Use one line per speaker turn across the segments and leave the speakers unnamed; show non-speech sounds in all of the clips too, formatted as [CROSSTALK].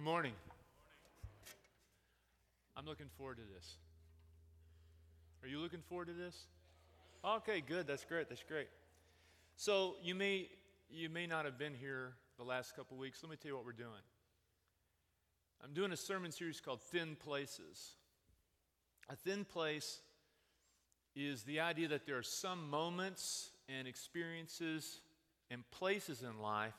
Good morning. I'm looking forward to this. Are you looking forward to this? Okay, good. That's great. That's great. So you may you may not have been here the last couple weeks. Let me tell you what we're doing. I'm doing a sermon series called Thin Places. A thin place is the idea that there are some moments and experiences and places in life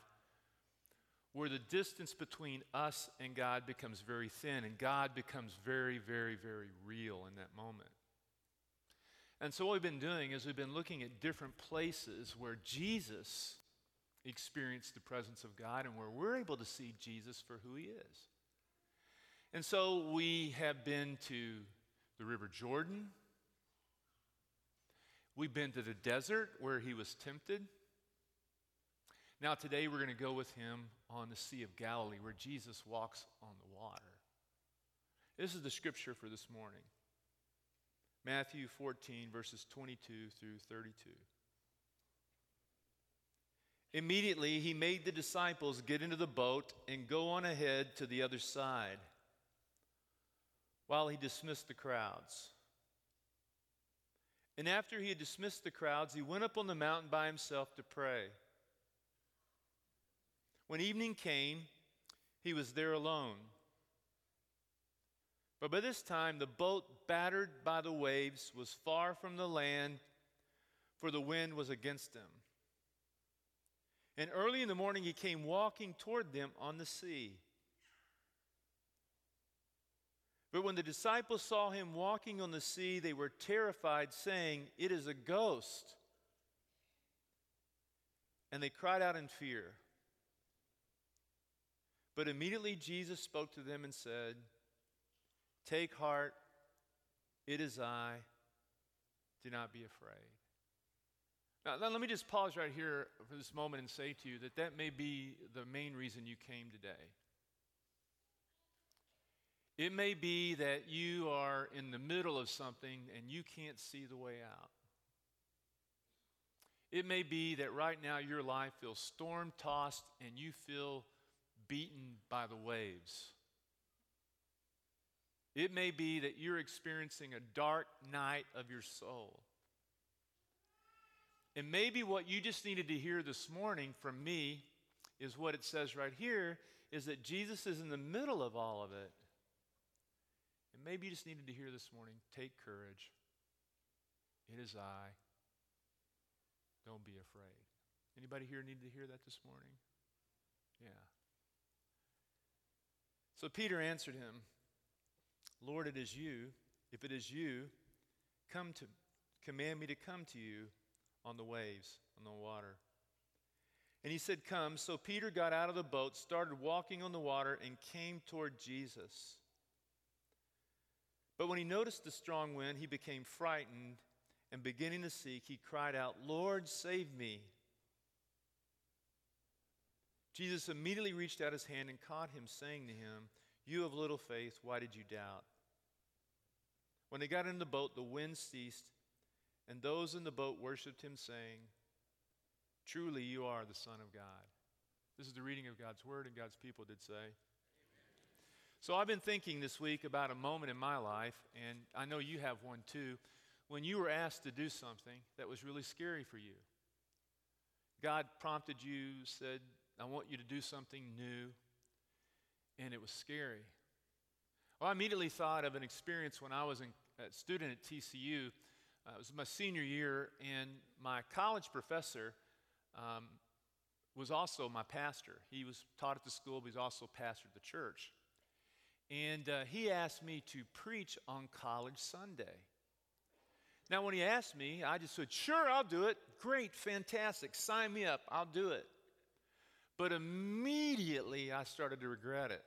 where the distance between us and God becomes very thin, and God becomes very, very, very real in that moment. And so, what we've been doing is we've been looking at different places where Jesus experienced the presence of God and where we're able to see Jesus for who he is. And so, we have been to the River Jordan, we've been to the desert where he was tempted. Now, today we're going to go with him on the Sea of Galilee where Jesus walks on the water. This is the scripture for this morning Matthew 14, verses 22 through 32. Immediately, he made the disciples get into the boat and go on ahead to the other side while he dismissed the crowds. And after he had dismissed the crowds, he went up on the mountain by himself to pray. When evening came, he was there alone. But by this time, the boat, battered by the waves, was far from the land, for the wind was against them. And early in the morning, he came walking toward them on the sea. But when the disciples saw him walking on the sea, they were terrified, saying, It is a ghost. And they cried out in fear. But immediately Jesus spoke to them and said, Take heart, it is I. Do not be afraid. Now, let me just pause right here for this moment and say to you that that may be the main reason you came today. It may be that you are in the middle of something and you can't see the way out. It may be that right now your life feels storm tossed and you feel beaten by the waves. It may be that you're experiencing a dark night of your soul. And maybe what you just needed to hear this morning from me is what it says right here is that Jesus is in the middle of all of it. And maybe you just needed to hear this morning take courage. It is I. Don't be afraid. Anybody here need to hear that this morning? Yeah. So Peter answered him, Lord, it is you. If it is you, come to command me to come to you on the waves, on the water. And he said, Come. So Peter got out of the boat, started walking on the water, and came toward Jesus. But when he noticed the strong wind, he became frightened, and beginning to sink, he cried out, Lord, save me. Jesus immediately reached out his hand and caught him, saying to him, You have little faith, why did you doubt? When they got in the boat, the wind ceased, and those in the boat worshiped him, saying, Truly, you are the Son of God. This is the reading of God's word, and God's people did say. Amen. So I've been thinking this week about a moment in my life, and I know you have one too, when you were asked to do something that was really scary for you. God prompted you, said, I want you to do something new. And it was scary. Well, I immediately thought of an experience when I was a student at TCU. Uh, it was my senior year, and my college professor um, was also my pastor. He was taught at the school, but he's also pastor at the church. And uh, he asked me to preach on College Sunday. Now, when he asked me, I just said, Sure, I'll do it. Great, fantastic. Sign me up. I'll do it. But immediately I started to regret it.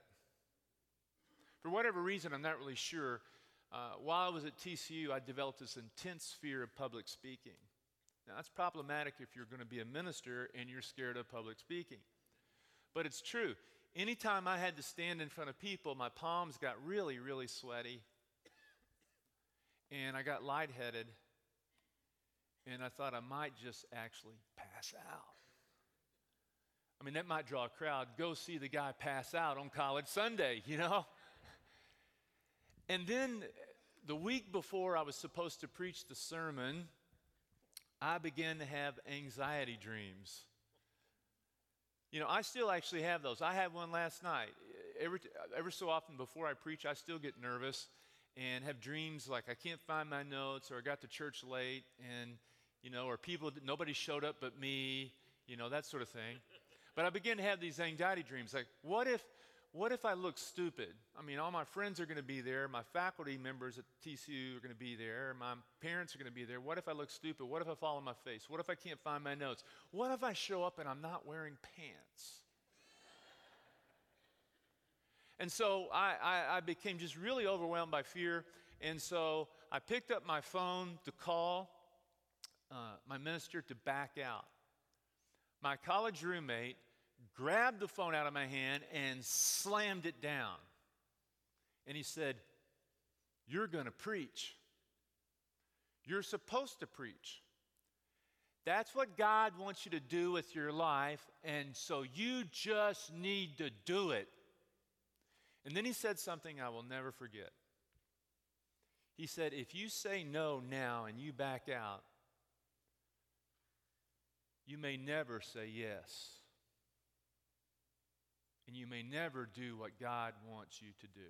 For whatever reason, I'm not really sure. Uh, while I was at TCU, I developed this intense fear of public speaking. Now, that's problematic if you're going to be a minister and you're scared of public speaking. But it's true. Anytime I had to stand in front of people, my palms got really, really sweaty. And I got lightheaded. And I thought I might just actually pass out. I mean, that might draw a crowd. Go see the guy pass out on college Sunday, you know? [LAUGHS] And then the week before I was supposed to preach the sermon, I began to have anxiety dreams. You know, I still actually have those. I had one last night. Every, every so often before I preach, I still get nervous and have dreams like I can't find my notes or I got to church late and, you know, or people, nobody showed up but me, you know, that sort of thing. But I begin to have these anxiety dreams like, what if, what if I look stupid? I mean, all my friends are going to be there. My faculty members at TCU are going to be there. My parents are going to be there. What if I look stupid? What if I fall on my face? What if I can't find my notes? What if I show up and I'm not wearing pants? and so I, I, I became just really overwhelmed by fear. And so I picked up my phone to call uh, my minister to back out. My college roommate grabbed the phone out of my hand and slammed it down. And he said, You're going to preach. You're supposed to preach. That's what God wants you to do with your life, and so you just need to do it. And then he said something I will never forget. He said, If you say no now and you back out, you may never say yes and you may never do what God wants you to do.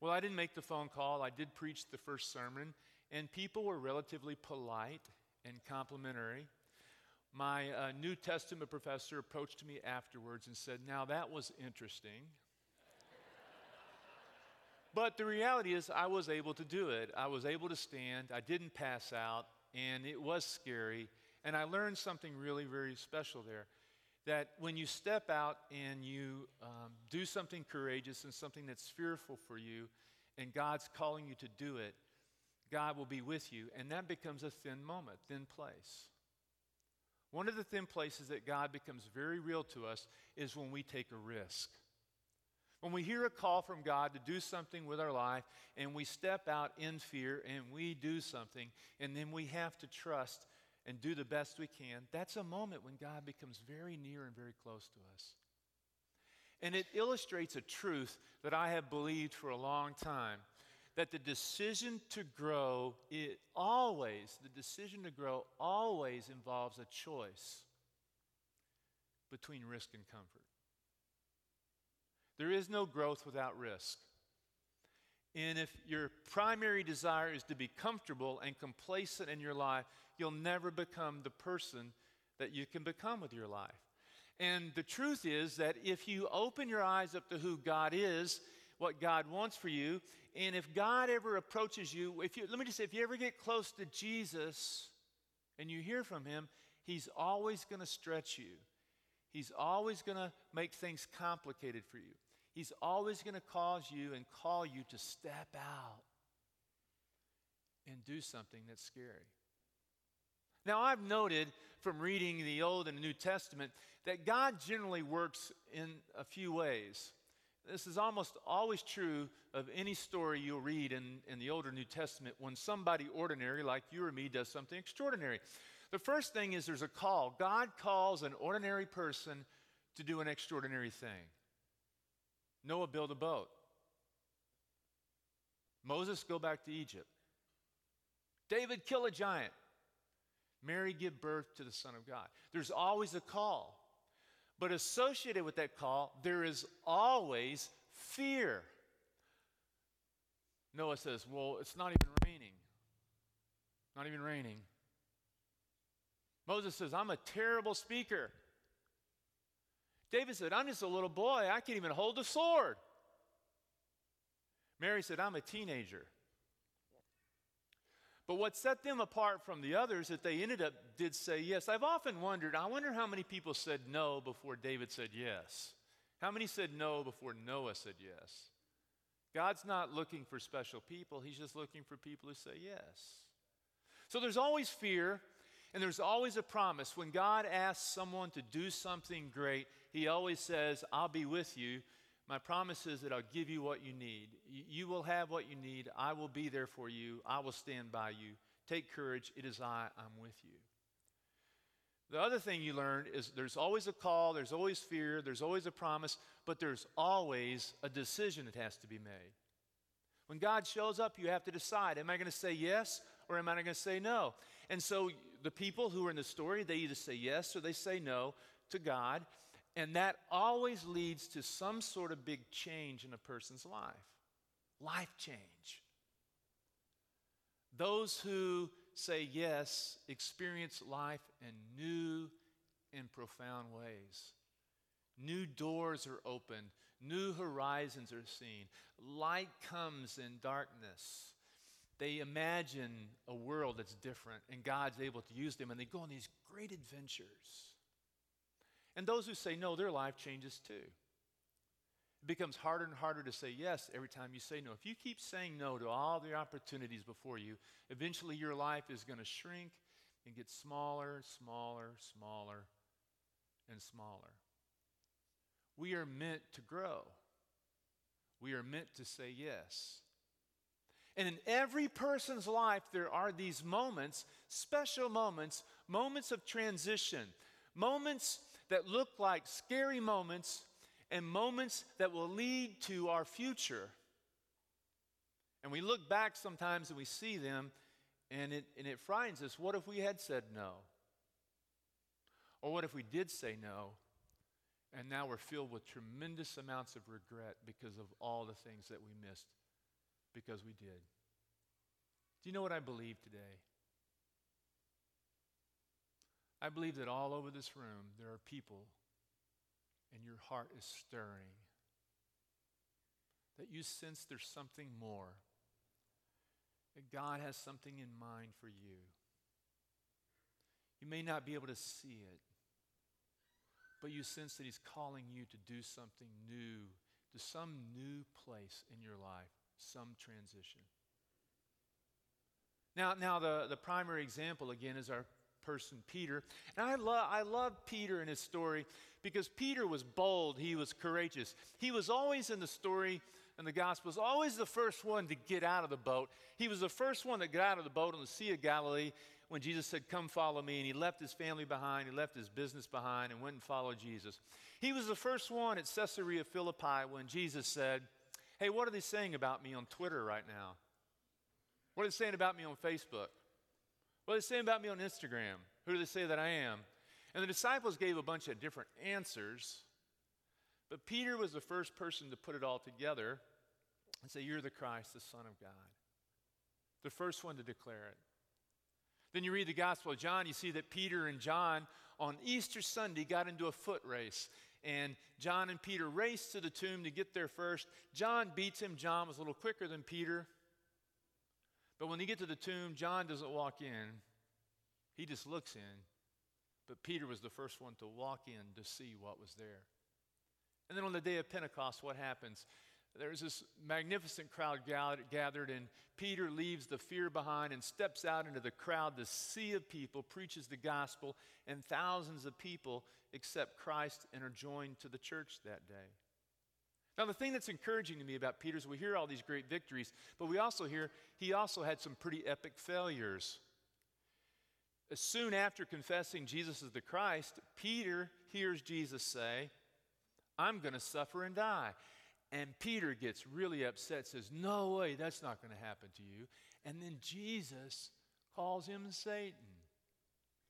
Well, I didn't make the phone call. I did preach the first sermon, and people were relatively polite and complimentary. My uh, New Testament professor approached me afterwards and said, Now that was interesting. [LAUGHS] but the reality is, I was able to do it. I was able to stand. I didn't pass out, and it was scary. And I learned something really, very special there that when you step out and you um, do something courageous and something that's fearful for you, and God's calling you to do it, God will be with you. And that becomes a thin moment, thin place. One of the thin places that God becomes very real to us is when we take a risk. When we hear a call from God to do something with our life and we step out in fear and we do something, and then we have to trust and do the best we can, that's a moment when God becomes very near and very close to us. And it illustrates a truth that I have believed for a long time that the decision to grow, it always, the decision to grow always involves a choice between risk and comfort. There is no growth without risk. And if your primary desire is to be comfortable and complacent in your life, you'll never become the person that you can become with your life. And the truth is that if you open your eyes up to who God is, what God wants for you, and if God ever approaches you, if you let me just say, if you ever get close to Jesus and you hear from him, he's always going to stretch you. He's always going to make things complicated for you. He's always going to cause you and call you to step out and do something that's scary. Now, I've noted from reading the Old and New Testament that God generally works in a few ways. This is almost always true of any story you'll read in, in the Old or New Testament when somebody ordinary, like you or me, does something extraordinary. The first thing is there's a call. God calls an ordinary person to do an extraordinary thing. Noah build a boat. Moses go back to Egypt. David kill a giant. Mary give birth to the Son of God. There's always a call. But associated with that call, there is always fear. Noah says, Well, it's not even raining. Not even raining. Moses says, I'm a terrible speaker. David said, I'm just a little boy. I can't even hold a sword. Mary said, I'm a teenager. But what set them apart from the others that they ended up did say yes. I've often wondered, I wonder how many people said no before David said yes. How many said no before Noah said yes? God's not looking for special people, He's just looking for people who say yes. So there's always fear, and there's always a promise. When God asks someone to do something great, He always says, I'll be with you my promise is that I'll give you what you need. You will have what you need. I will be there for you. I will stand by you. Take courage. It is I. I'm with you. The other thing you learn is there's always a call, there's always fear, there's always a promise, but there's always a decision that has to be made. When God shows up, you have to decide am I going to say yes or am I going to say no? And so the people who are in the story, they either say yes or they say no to God. And that always leads to some sort of big change in a person's life. Life change. Those who say yes experience life in new and profound ways. New doors are opened, new horizons are seen, light comes in darkness. They imagine a world that's different, and God's able to use them, and they go on these great adventures. And those who say no, their life changes too. It becomes harder and harder to say yes every time you say no. If you keep saying no to all the opportunities before you, eventually your life is going to shrink and get smaller, smaller, smaller, and smaller. We are meant to grow. We are meant to say yes. And in every person's life, there are these moments, special moments, moments of transition, moments that look like scary moments and moments that will lead to our future. And we look back sometimes and we see them and it, and it frightens us. What if we had said no? Or what if we did say no and now we're filled with tremendous amounts of regret because of all the things that we missed because we did? Do you know what I believe today? I believe that all over this room there are people and your heart is stirring. That you sense there's something more. That God has something in mind for you. You may not be able to see it, but you sense that He's calling you to do something new, to some new place in your life, some transition. Now, now the, the primary example, again, is our person, Peter. And I, love I love Peter in his story because Peter was bold, he was courageous. He was always in the story and the gospel Gospels, always the first one to get out of the boat. He was the first one that got out of the boat on the Sea of Galilee when Jesus said, Come follow me. And he left his family behind, he left his business behind, and went and followed Jesus. He was the first one at Caesarea Philippi when Jesus said, Hey, what are they saying about me on Twitter right now? What are they saying about me on Facebook? What are they saying about me on Instagram? Who do they say that I am? And the disciples gave a bunch of different answers, but Peter was the first person to put it all together and say, You're the Christ, the Son of God. The first one to declare it. Then you read the Gospel of John, you see that Peter and John on Easter Sunday got into a foot race. And John and Peter raced to the tomb to get there first. John beats him. John was a little quicker than Peter. But when they get to the tomb, John doesn't walk in, he just looks in. But Peter was the first one to walk in to see what was there. And then on the day of Pentecost, what happens? There's this magnificent crowd gathered, and Peter leaves the fear behind and steps out into the crowd, the sea of people, preaches the gospel, and thousands of people accept Christ and are joined to the church that day. Now, the thing that's encouraging to me about Peter is we hear all these great victories, but we also hear he also had some pretty epic failures. As soon after confessing Jesus is the Christ, Peter hears Jesus say, I'm going to suffer and die. And Peter gets really upset, says, No way, that's not going to happen to you. And then Jesus calls him Satan.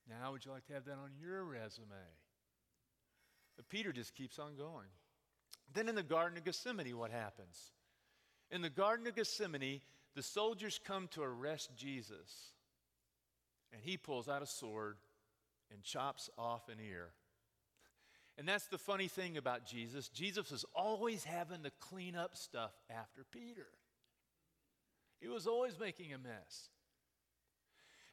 Now, would you like to have that on your resume? But Peter just keeps on going. Then in the Garden of Gethsemane, what happens? In the Garden of Gethsemane, the soldiers come to arrest Jesus, and he pulls out a sword and chops off an ear. And that's the funny thing about Jesus. Jesus is always having to clean up stuff after Peter. He was always making a mess.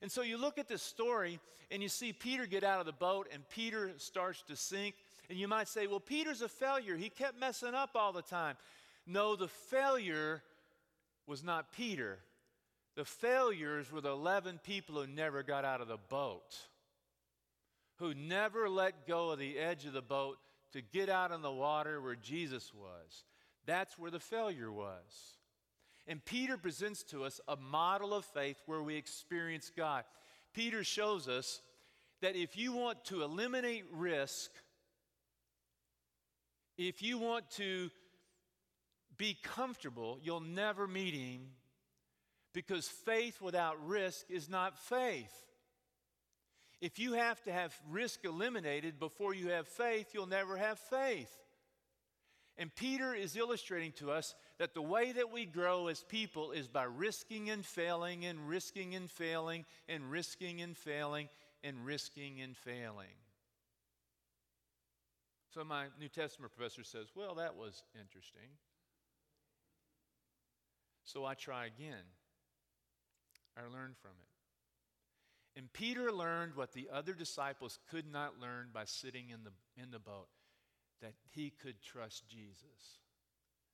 And so you look at this story and you see Peter get out of the boat and Peter starts to sink. And you might say, well, Peter's a failure. He kept messing up all the time. No, the failure was not Peter. The failures were the 11 people who never got out of the boat, who never let go of the edge of the boat to get out in the water where Jesus was. That's where the failure was. And Peter presents to us a model of faith where we experience God. Peter shows us that if you want to eliminate risk, if you want to be comfortable, you'll never meet him because faith without risk is not faith. If you have to have risk eliminated before you have faith, you'll never have faith. And Peter is illustrating to us that the way that we grow as people is by risking and failing and risking and failing and risking and failing and risking and failing. So my New Testament professor says, Well, that was interesting. So I try again. I learn from it. And Peter learned what the other disciples could not learn by sitting in the, in the boat that he could trust Jesus.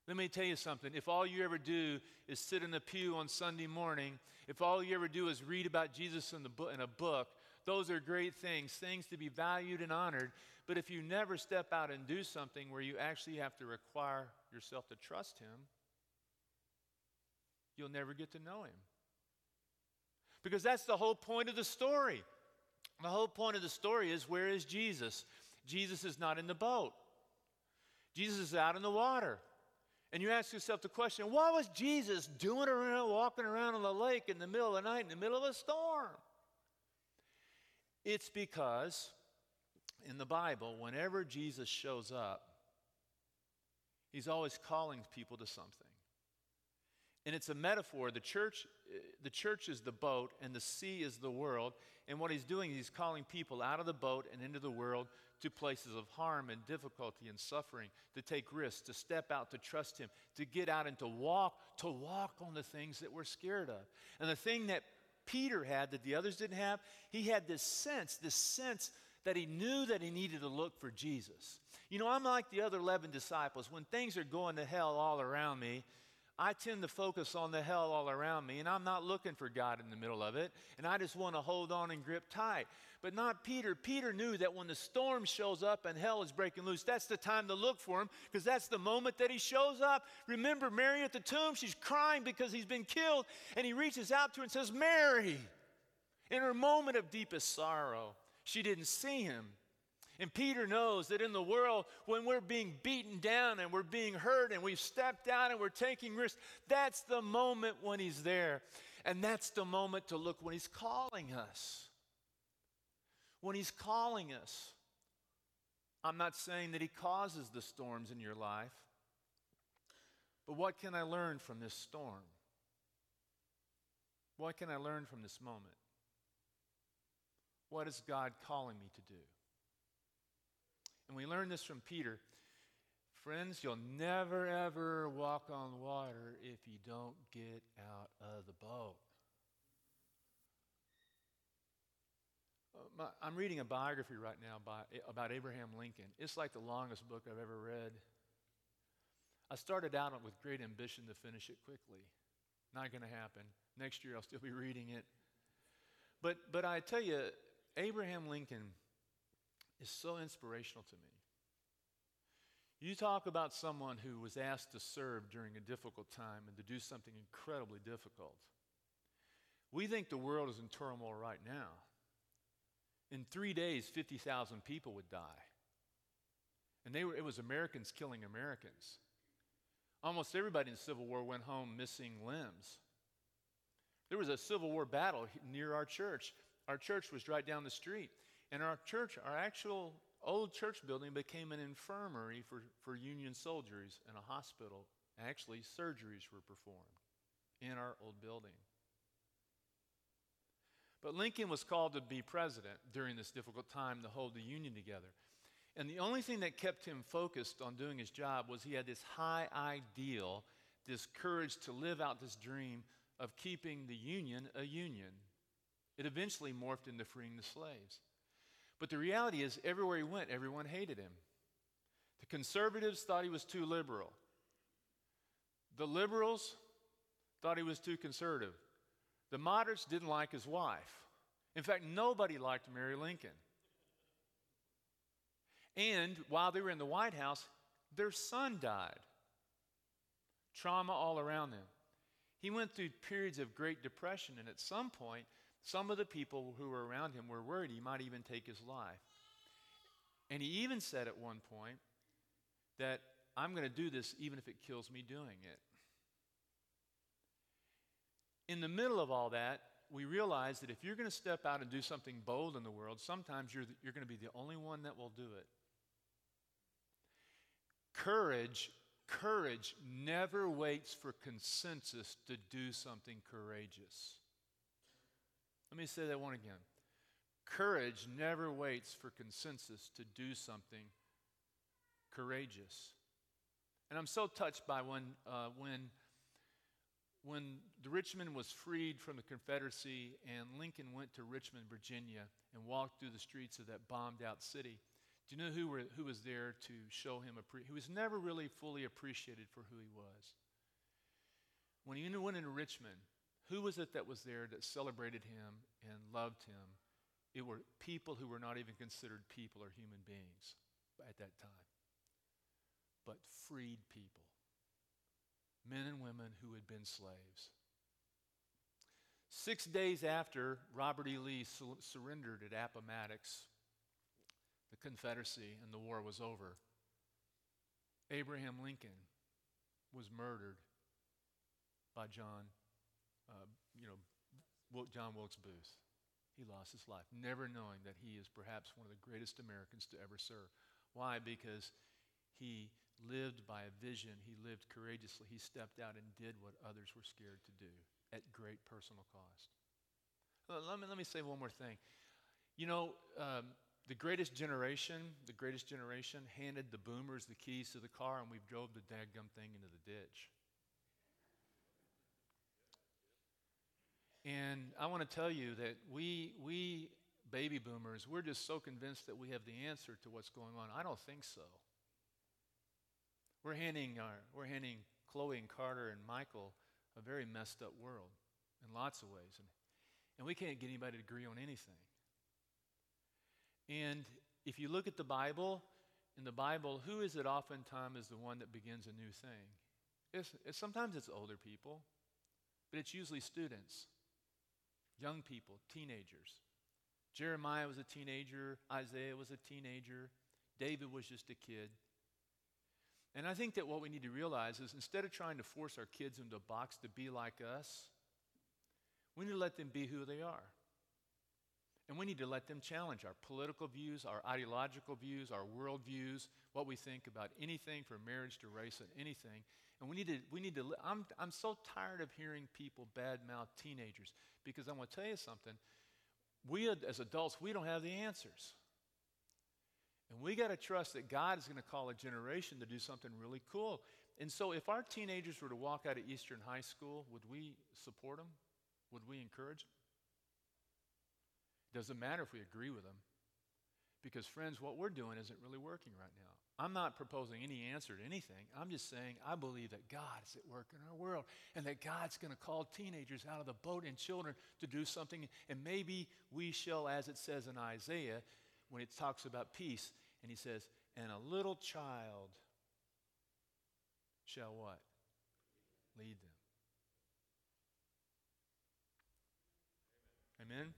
Let me tell you something. If all you ever do is sit in a pew on Sunday morning, if all you ever do is read about Jesus in, the book, in a book, those are great things, things to be valued and honored. But if you never step out and do something where you actually have to require yourself to trust Him, you'll never get to know Him. Because that's the whole point of the story. The whole point of the story is where is Jesus? Jesus is not in the boat. Jesus is out in the water. And you ask yourself the question what was Jesus doing around, walking around on the lake in the middle of the night, in the middle of a storm? It's because in the Bible, whenever Jesus shows up, he's always calling people to something. And it's a metaphor. The church, the church is the boat, and the sea is the world. And what he's doing, is he's calling people out of the boat and into the world to places of harm and difficulty and suffering, to take risks, to step out, to trust Him, to get out and to walk, to walk on the things that we're scared of. And the thing that Peter had that the others didn't have, he had this sense, this sense that he knew that he needed to look for Jesus. You know, I'm like the other 11 disciples. When things are going to hell all around me, I tend to focus on the hell all around me, and I'm not looking for God in the middle of it, and I just want to hold on and grip tight. But not Peter. Peter knew that when the storm shows up and hell is breaking loose, that's the time to look for him because that's the moment that he shows up. Remember Mary at the tomb? She's crying because he's been killed, and he reaches out to her and says, Mary. In her moment of deepest sorrow, she didn't see him. And Peter knows that in the world, when we're being beaten down and we're being hurt and we've stepped out and we're taking risks, that's the moment when he's there. And that's the moment to look when he's calling us. When he's calling us. I'm not saying that he causes the storms in your life, but what can I learn from this storm? What can I learn from this moment? What is God calling me to do? And we learn this from Peter. Friends, you'll never ever walk on water if you don't get out of the boat. Uh, I'm reading a biography right now by, about Abraham Lincoln. It's like the longest book I've ever read. I started out with great ambition to finish it quickly. Not going to happen. Next year I'll still be reading it. But, but I tell you, Abraham Lincoln is so inspirational to me. You talk about someone who was asked to serve during a difficult time and to do something incredibly difficult. We think the world is in turmoil right now. In three days, 50,000 people would die. And they were, it was Americans killing Americans. Almost everybody in the Civil War went home missing limbs. There was a Civil War battle near our church. Our church was right down the street. And our church, our actual old church building, became an infirmary for, for Union soldiers and a hospital. Actually, surgeries were performed in our old building. But Lincoln was called to be president during this difficult time to hold the Union together. And the only thing that kept him focused on doing his job was he had this high ideal, this courage to live out this dream of keeping the Union a Union. It eventually morphed into freeing the slaves. But the reality is, everywhere he went, everyone hated him. The conservatives thought he was too liberal. The liberals thought he was too conservative. The moderates didn't like his wife. In fact, nobody liked Mary Lincoln. And while they were in the White House, their son died. Trauma all around them. He went through periods of great depression, and at some point, Some of the people who were around him were worried he might even take his life. And he even said at one point that I'm going to do this even if it kills me doing it. In the middle of all that, we realize that if you're going to step out and do something bold in the world, sometimes you're, you're going to be the only one that will do it. Courage, courage never waits for consensus to do something courageous. Let me say that one again. Courage never waits for consensus to do something courageous. And I'm so touched by when, uh, when when Richmond was freed from the Confederacy and Lincoln went to Richmond, Virginia, and walked through the streets of that bombed out city, do you know who, were, who was there to show him, appre- who was never really fully appreciated for who he was? When he went into Richmond, who was it that was there that celebrated him and loved him? It were people who were not even considered people or human beings at that time, but freed people men and women who had been slaves. Six days after Robert E. Lee su- surrendered at Appomattox, the Confederacy, and the war was over, Abraham Lincoln was murdered by John, uh, you know, John Wilkes Booth. He lost his life, never knowing that he is perhaps one of the greatest Americans to ever serve. Why? Because he lived by a vision. He lived courageously. He stepped out and did what others were scared to do at great personal cost. Let me, let me say one more thing. You know, um, the greatest generation, the greatest generation handed the boomers the keys to the car and we've drove the daggum thing into the ditch. And I want to tell you that we, we baby boomers, we're just so convinced that we have the answer to what's going on. I don't think so. We're handing, our, we're handing Chloe and Carter and Michael a very messed up world in lots of ways. And, and we can't get anybody to agree on anything. And if you look at the Bible, in the Bible, who is it oftentimes is the one that begins a new thing? It's, it's, sometimes it's older people, but it's usually students, young people, teenagers. Jeremiah was a teenager, Isaiah was a teenager, David was just a kid. And I think that what we need to realize is instead of trying to force our kids into a box to be like us, we need to let them be who they are. And we need to let them challenge our political views, our ideological views, our worldviews, what we think about anything from marriage to race and anything. And we need to, we need to I'm, I'm so tired of hearing people badmouth teenagers because I'm going to tell you something. We as adults, we don't have the answers. And we got to trust that God is going to call a generation to do something really cool. And so, if our teenagers were to walk out of Eastern High School, would we support them? Would we encourage them? Doesn't matter if we agree with them. Because, friends, what we're doing isn't really working right now. I'm not proposing any answer to anything. I'm just saying I believe that God is at work in our world and that God's going to call teenagers out of the boat and children to do something. And maybe we shall, as it says in Isaiah, when it talks about peace, and he says, and a little child shall what? Lead them. Amen. Amen?